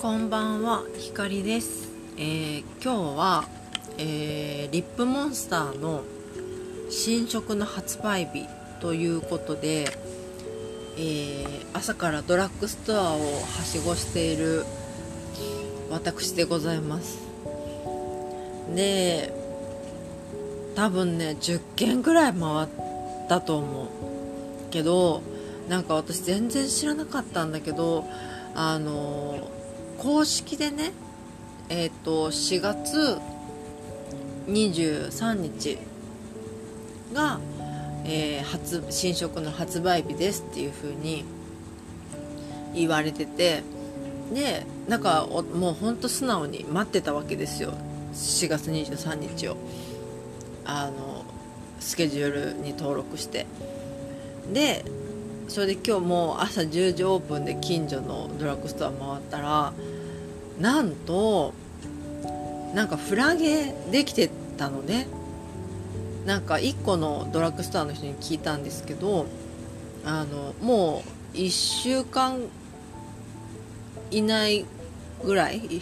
こんばんは、ひかりです。えー、今日は、えー、リップモンスターの新色の発売日ということで、えー、朝からドラッグストアをはしごしている私でございます。で、多分ね、10件ぐらい回ったと思う。けど、なんか私全然知らなかったんだけど、あの公式でねえっ、ー、と4月23日が、えー、発新色の発売日ですっていう風に言われててでなんかもうほんと素直に待ってたわけですよ。4月23日を。あのスケジュールに登録して。でそれで今日も朝10時オープンで近所のドラッグストア回ったらなんとなんかフラゲできてたのね。なんか1個のドラッグストアの人に聞いたんですけどあのもう1週間いないぐらい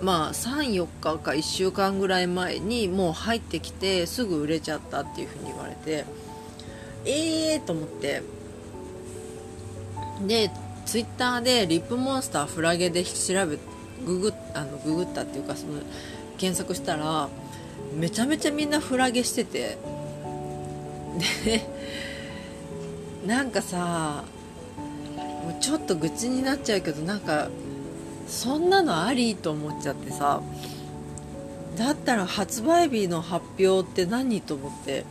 まあ34日か1週間ぐらい前にもう入ってきてすぐ売れちゃったっていうふうに言われてええー、と思って。でツイッターでリップモンスターフラゲで調べググあのググったっていうかその検索したらめちゃめちゃみんなフラゲしてて。でなんかさもうちょっと愚痴になっちゃうけどなんかそんなのありと思っちゃってさ。だったら発売日の発表って何と思って。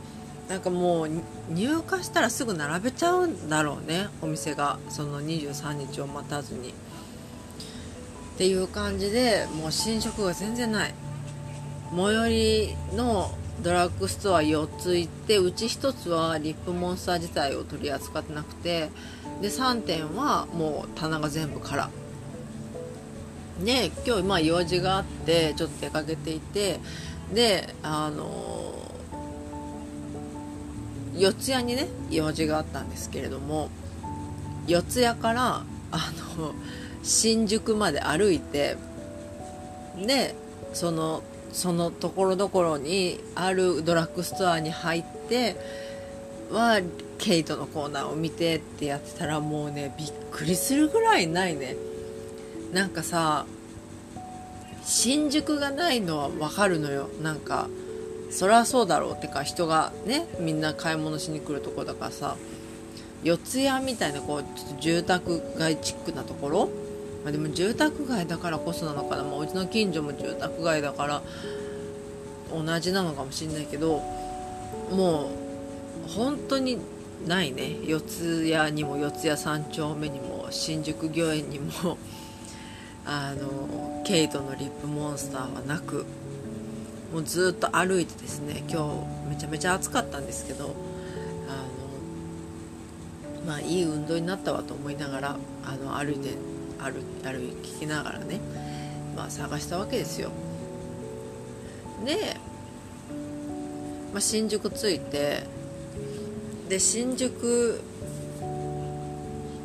なんかもう入荷したらすぐ並べちゃうんだろうねお店が。その23日を待たずに。っていう感じでもう新色が全然ない。最寄りのドラッグストア4つ行ってうち1つはリップモンスター自体を取り扱ってなくてで3点はもう棚が全部空。で今日まあ用事があってちょっと出かけていてであの四谷にね用事があったんですけれども四谷からあの新宿まで歩いてでそのそのところどころにあるドラッグストアに入ってはケイトのコーナーを見てってやってたらもうねびっくりするぐらいないね。なんかさ新宿がないのはわかるのよ。なんかそりゃそうだろうってか人がねみんな買い物しに来るとこだからさ四谷みたいなこうちょっと住宅街チックなところ、まあ、でも住宅街だからこそなのかな、まあ、うちの近所も住宅街だから同じなのかもしんないけどもう本当にないね。四谷にも四谷三丁目にも新宿御苑にもあのケイトのリップモンスターはなく。もうずっと歩いてですね今日めちゃめちゃ暑かったんですけどあのまあいい運動になったわと思いながらあの歩いて歩歩きながらねまあ探したわけですよ。で、まあ、新宿着いてで新宿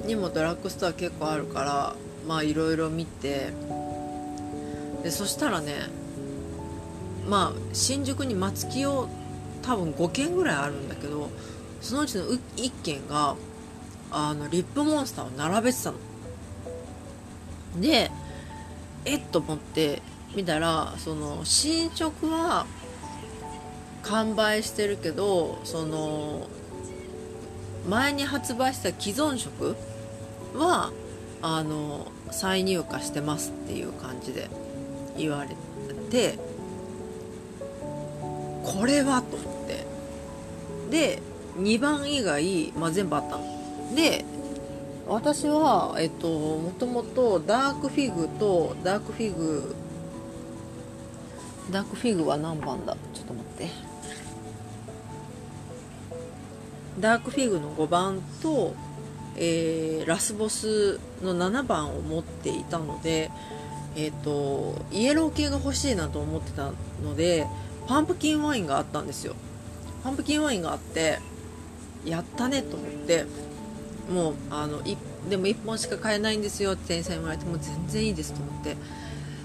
にもドラッグストア結構あるからまあいろいろ見てでそしたらねまあ新宿に松木を多分5軒ぐらいあるんだけどそのうちの1軒があのリップモンスターを並べてたの。でえっと思って見たらその新色は完売してるけどその前に発売した既存色はあの再入荷してますっていう感じで言われてこれはと思って。で2番以外、まあ、全部あったの。で私はえっともともとダークフィグとダークフィグダークフィグは何番だ？ちょっと待って。ダークフィグの5番と、えー、ラスボスの7番を持っていたのでえっ、とイエロー系が欲しいなと思ってたのでパンプキンワインがあったんですよ。パンプキンワインがあってやったねと思ってもうあの1でも1本しか買えないんですよって店員さんに言われても全然いいですと思って。っ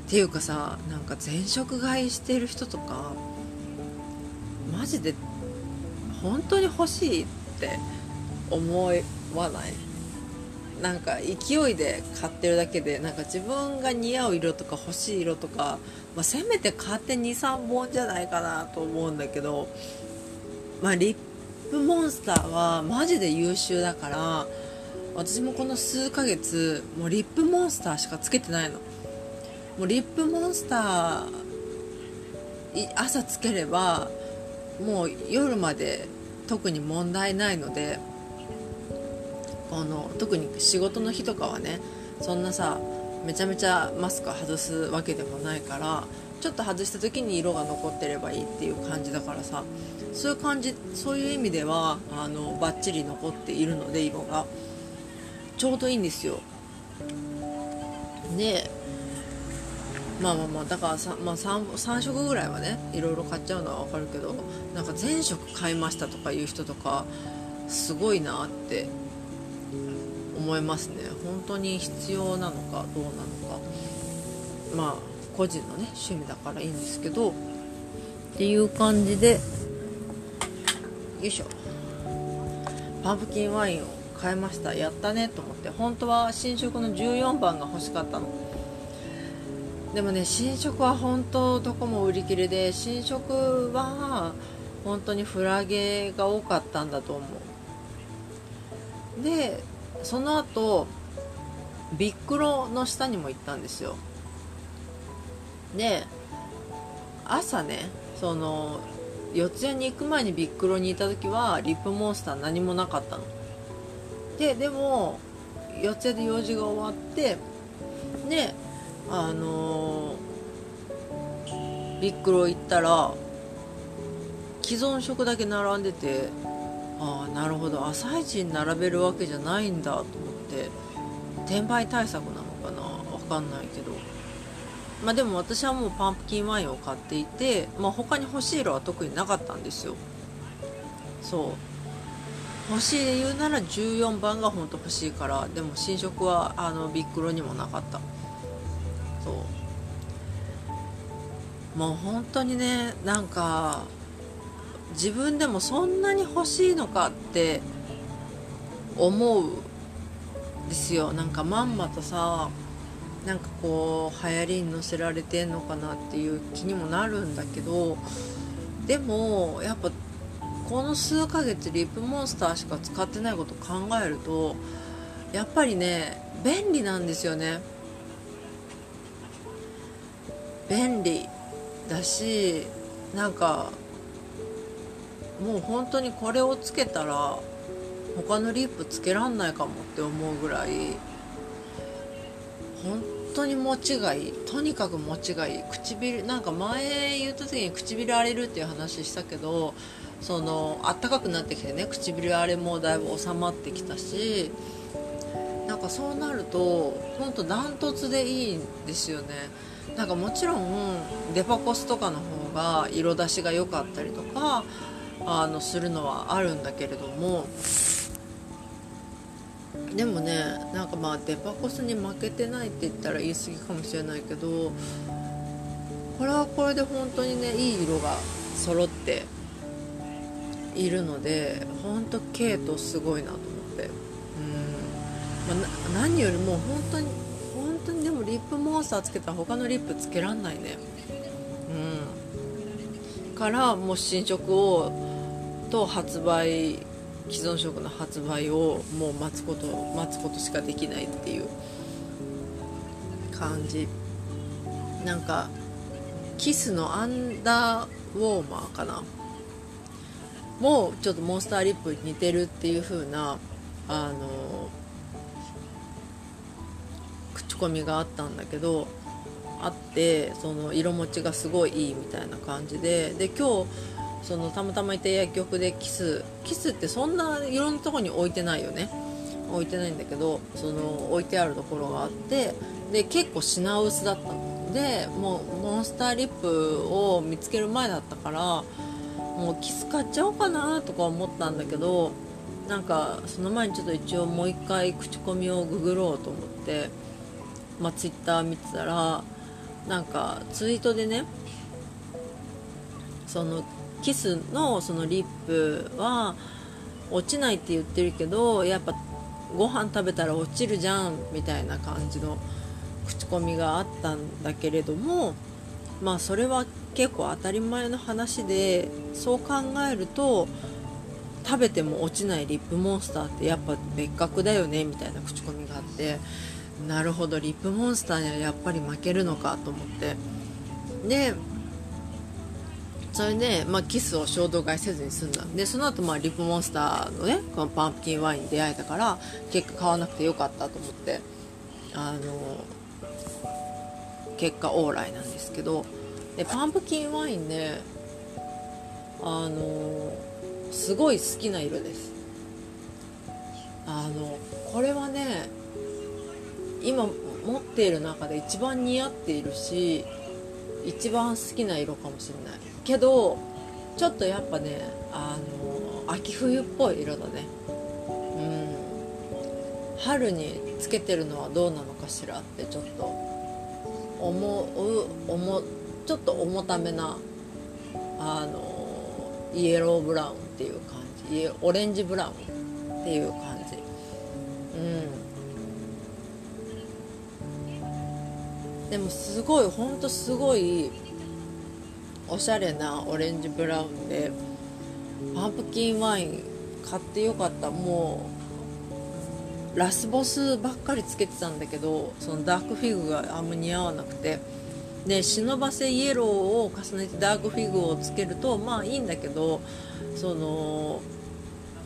ていうかさなんか全色買いしてる人とかマジで本当に欲しいって思わない？なんか勢いで買ってるだけでなんか自分が似合う色とか欲しい色とか、まあ、せめて買って23本じゃないかなと思うんだけど、まあ、リップモンスターはマジで優秀だから私もこの数ヶ月もうリップモンスターしかつけてないの。もうリップモンスター朝つければもう夜まで特に問題ないのであの特に仕事の日とかはねそんなさめちゃめちゃマスク外すわけでもないからちょっと外した時に色が残ってればいいっていう感じだからさそういう感じそういう意味ではあのバッチリ残っているので色が。ちょうどいいんですよ。でまあまあまあだからさ、まあ3、3, 色ぐらいはねいろいろ買っちゃうのは分かるけどなんか全色買いましたとかいう人とかすごいなって思いますね。本当に必要なのかどうなのか。まあ個人のね趣味だからいいんですけどっていう感じでよいしょ。パンプキンワインを買いました。やったねと思って。本当は新色の14番が欲しかったの。でもね新色は本当どこも売り切れで新色は本当にフラゲが多かったんだと思う。でその後ビックロの下にも行ったんですよ。で朝ねその四谷に行く前にビックロにいた時はリップモンスター何もなかったの。ででも四谷で用事が終わってであのー、ビックロ行ったら既存色だけ並んでてああなるほど。朝一に並べるわけじゃないんだと思って。転売対策なのかな？わかんないけど。まあでも私はもうパンプキンワインを買っていて、まあ、他に欲しい色は特になかったんですよ。そう。欲しいで言うなら14番が本当欲しいからでも新色はあのビックロにもなかった。そう。もう本当にねなんか自分でもそんなに欲しいのかって思うですよ。なんかまんまとさなんかこう流行りに乗せられてんのかなっていう気にもなるんだけどでもやっぱこの数ヶ月リップモンスターしか使ってないこと考えるとやっぱりね便利なんですよね。便利だしなんかもう本当にこれをつけたら他のリップつけらんないかもって思うぐらい本当に持ちがいい。とにかく持ちがいい。唇なんか前言った時に唇荒れるっていう話したけどその暖かくなってきてね唇荒れもだいぶ収まってきたしなんかそうなると本当ダントツでいいんですよね。なんかもちろんデパコスとかの方が色出しが良かったりとかあのするのはあるんだけれどもでもねなんかまあデパコスに負けてないって言ったら言い過ぎかもしれないけどこれはこれで本当にねいい色が揃っているので本当ケイトすごいなと思って。うん、まあ、何よりも本当に本当にでもリップモンスターつけたら他のリップつけらんないね。うん。からもう新色をと発売既存色の発売をもう待つこと待つことしかできないっていう感じ。なんかキスのアンダーウォーマーかな。もうちょっとモンスターリップに似てるっていう風なあの口コミがあったんだけどあってその色持ちがすごいいいみたいな感じで。で今日そのたまたまいた薬局でキスキスってそんないろんなとこに置いてないよね。置いてないんだけどその置いてあるところがあってで結構品薄だった。のでもうモンスターリップを見つける前だったからもうキス買っちゃおうかなとか思ったんだけどなんかその前にちょっと一応もう一回口コミをググろうと思って、まあ、ツイッター見てたらなんかツイートでねそのキスのそのリップは落ちないって言ってるけどやっぱご飯食べたら落ちるじゃんみたいな感じの口コミがあったんだけれどもまあそれは結構当たり前の話でそう考えると食べても落ちないリップモンスターってやっぱ別格だよねみたいな口コミがあってなるほどリップモンスターにはやっぱり負けるのかと思って。でそれで、まあ、キスを衝動買いせずに済んだ。でその後、まあリップモンスターのねこのパンプキンワインに出会えたから結果買わなくてよかったと思って。あの結果オーライなんですけど。でパンプキンワインねあのすごい好きな色です。あのこれはね今持っている中で一番似合っているし一番好きな色かもしれない。けどちょっとやっぱねあの秋冬っぽい色だね。うん。春につけてるのはどうなのかしらってちょっと思う思ちょっと重ためなあのイエローブラウンっていう感じ。オレンジブラウンっていう感じ。うん。でもすごいほんとすごいおしゃれなオレンジブラウンでパンプキンワイン買ってよかった。もうラスボスばっかりつけてたんだけどそのダークフィグがあんま似合わなくて。で忍ばせイエローを重ねてダークフィグをつけるとまあいいんだけどその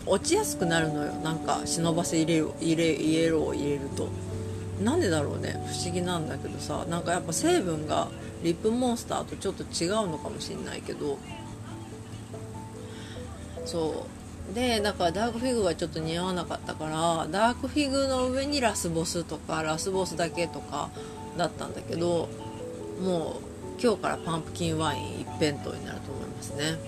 落ちやすくなるのよ。なんか忍ばせ入れ入れイエローを入れると。なんでだろうね。不思議なんだけどさ。なんかやっぱ成分がリップモンスターとちょっと違うのかもしれないけど。そう。でだからダークフィグがちょっと似合わなかったからダークフィグの上にラスボスとかラスボスだけとかだったんだけどもう今日からパンプキンワイン一辺倒になると思いますね。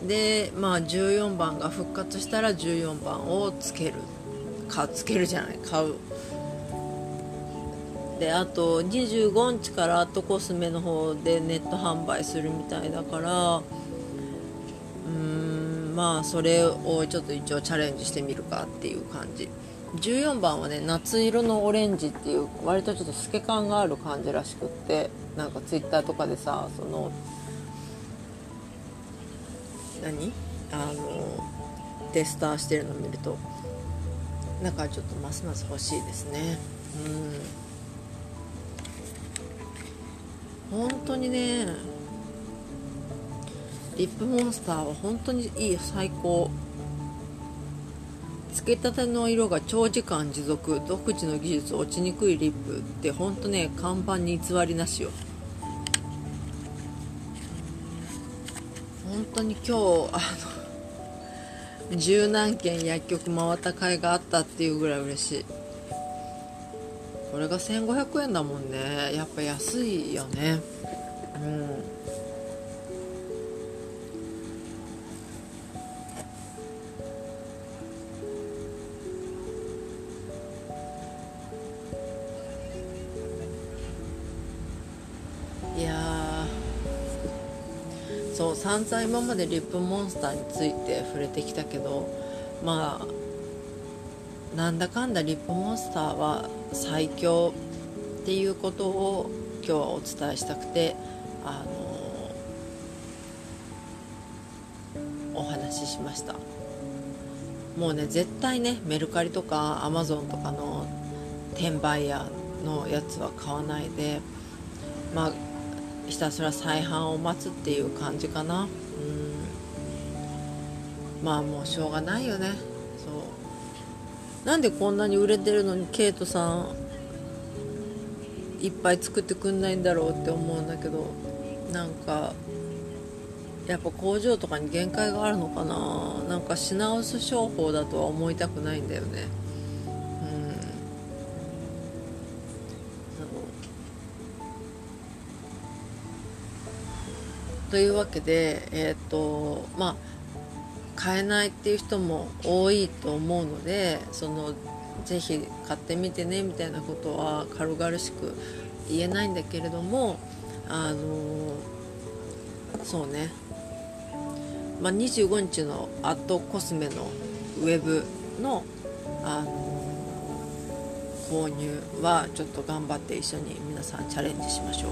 うん。でまあ14番が復活したら14番をつける。かつけるじゃない。買う。であと25日からアットコスメの方でネット販売するみたいだからうーんまあそれをちょっと一応チャレンジしてみるかっていう感じ。14番はね夏色のオレンジっていう割とちょっと透け感がある感じらしくってなんかツイッターとかでさその何？あのテスターしてるの見るとだかちょっとますます欲しいですね。うん。本当にねリップモンスターは本当にいい最高。つけたての色が長時間持続独自の技術落ちにくいリップってほんとね看板に偽りなしよ。本当に今日あの十何件薬局回った甲斐があったっていうぐらい嬉しい。これが1500円だもんね。やっぱ安いよね。うん。いやそう散々今までリップモンスターについて触れてきたけどまあなんだかんだリップモンスターは最強っていうことを今日はお伝えしたくてあのお話ししました。もうね絶対ねメルカリとかアマゾンとかの転売屋のやつは買わないでまあひたすら再販を待つっていう感じかな。うん。まあもうしょうがないよね。そう。なんでこんなに売れてるのにケイトさんいっぱい作ってくんないんだろうって思うんだけどなんかやっぱ工場とかに限界があるのかな。なんか品薄商法だとは思いたくないんだよね。うん。というわけで、えーとまあ、買えないっていう人も多いと思うのでそのぜひ買ってみてねみたいなことは軽々しく言えないんだけれどもあのそうね、まあ、25日のアットコスメのウェブの、あの購入はちょっと頑張って一緒に皆さんチャレンジしましょう。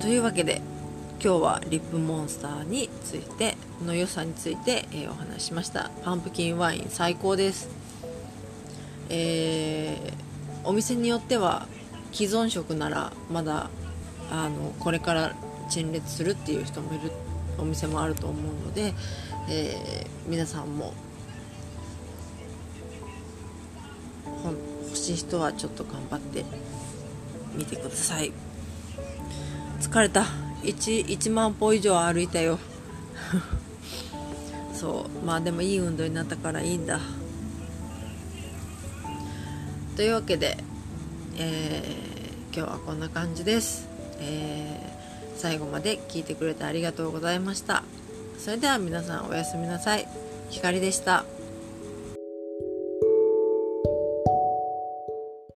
というわけで今日はリップモンスターについての良さについて、えー、お話ししました。パンプキンワイン最高です、えー、お店によっては既存食ならまだあのこれから陳列するっていう人もいるお店もあると思うので、えー、皆さんも欲しい人はちょっと頑張ってみてください。疲れた。1, 1万歩以上歩いたよ。そう。まあでもいい運動になったからいいんだ。というわけで、えー、今日はこんな感じです、えー、最後まで聞いてくれてありがとうございました。それでは皆さんおやすみなさい。ひかりでした。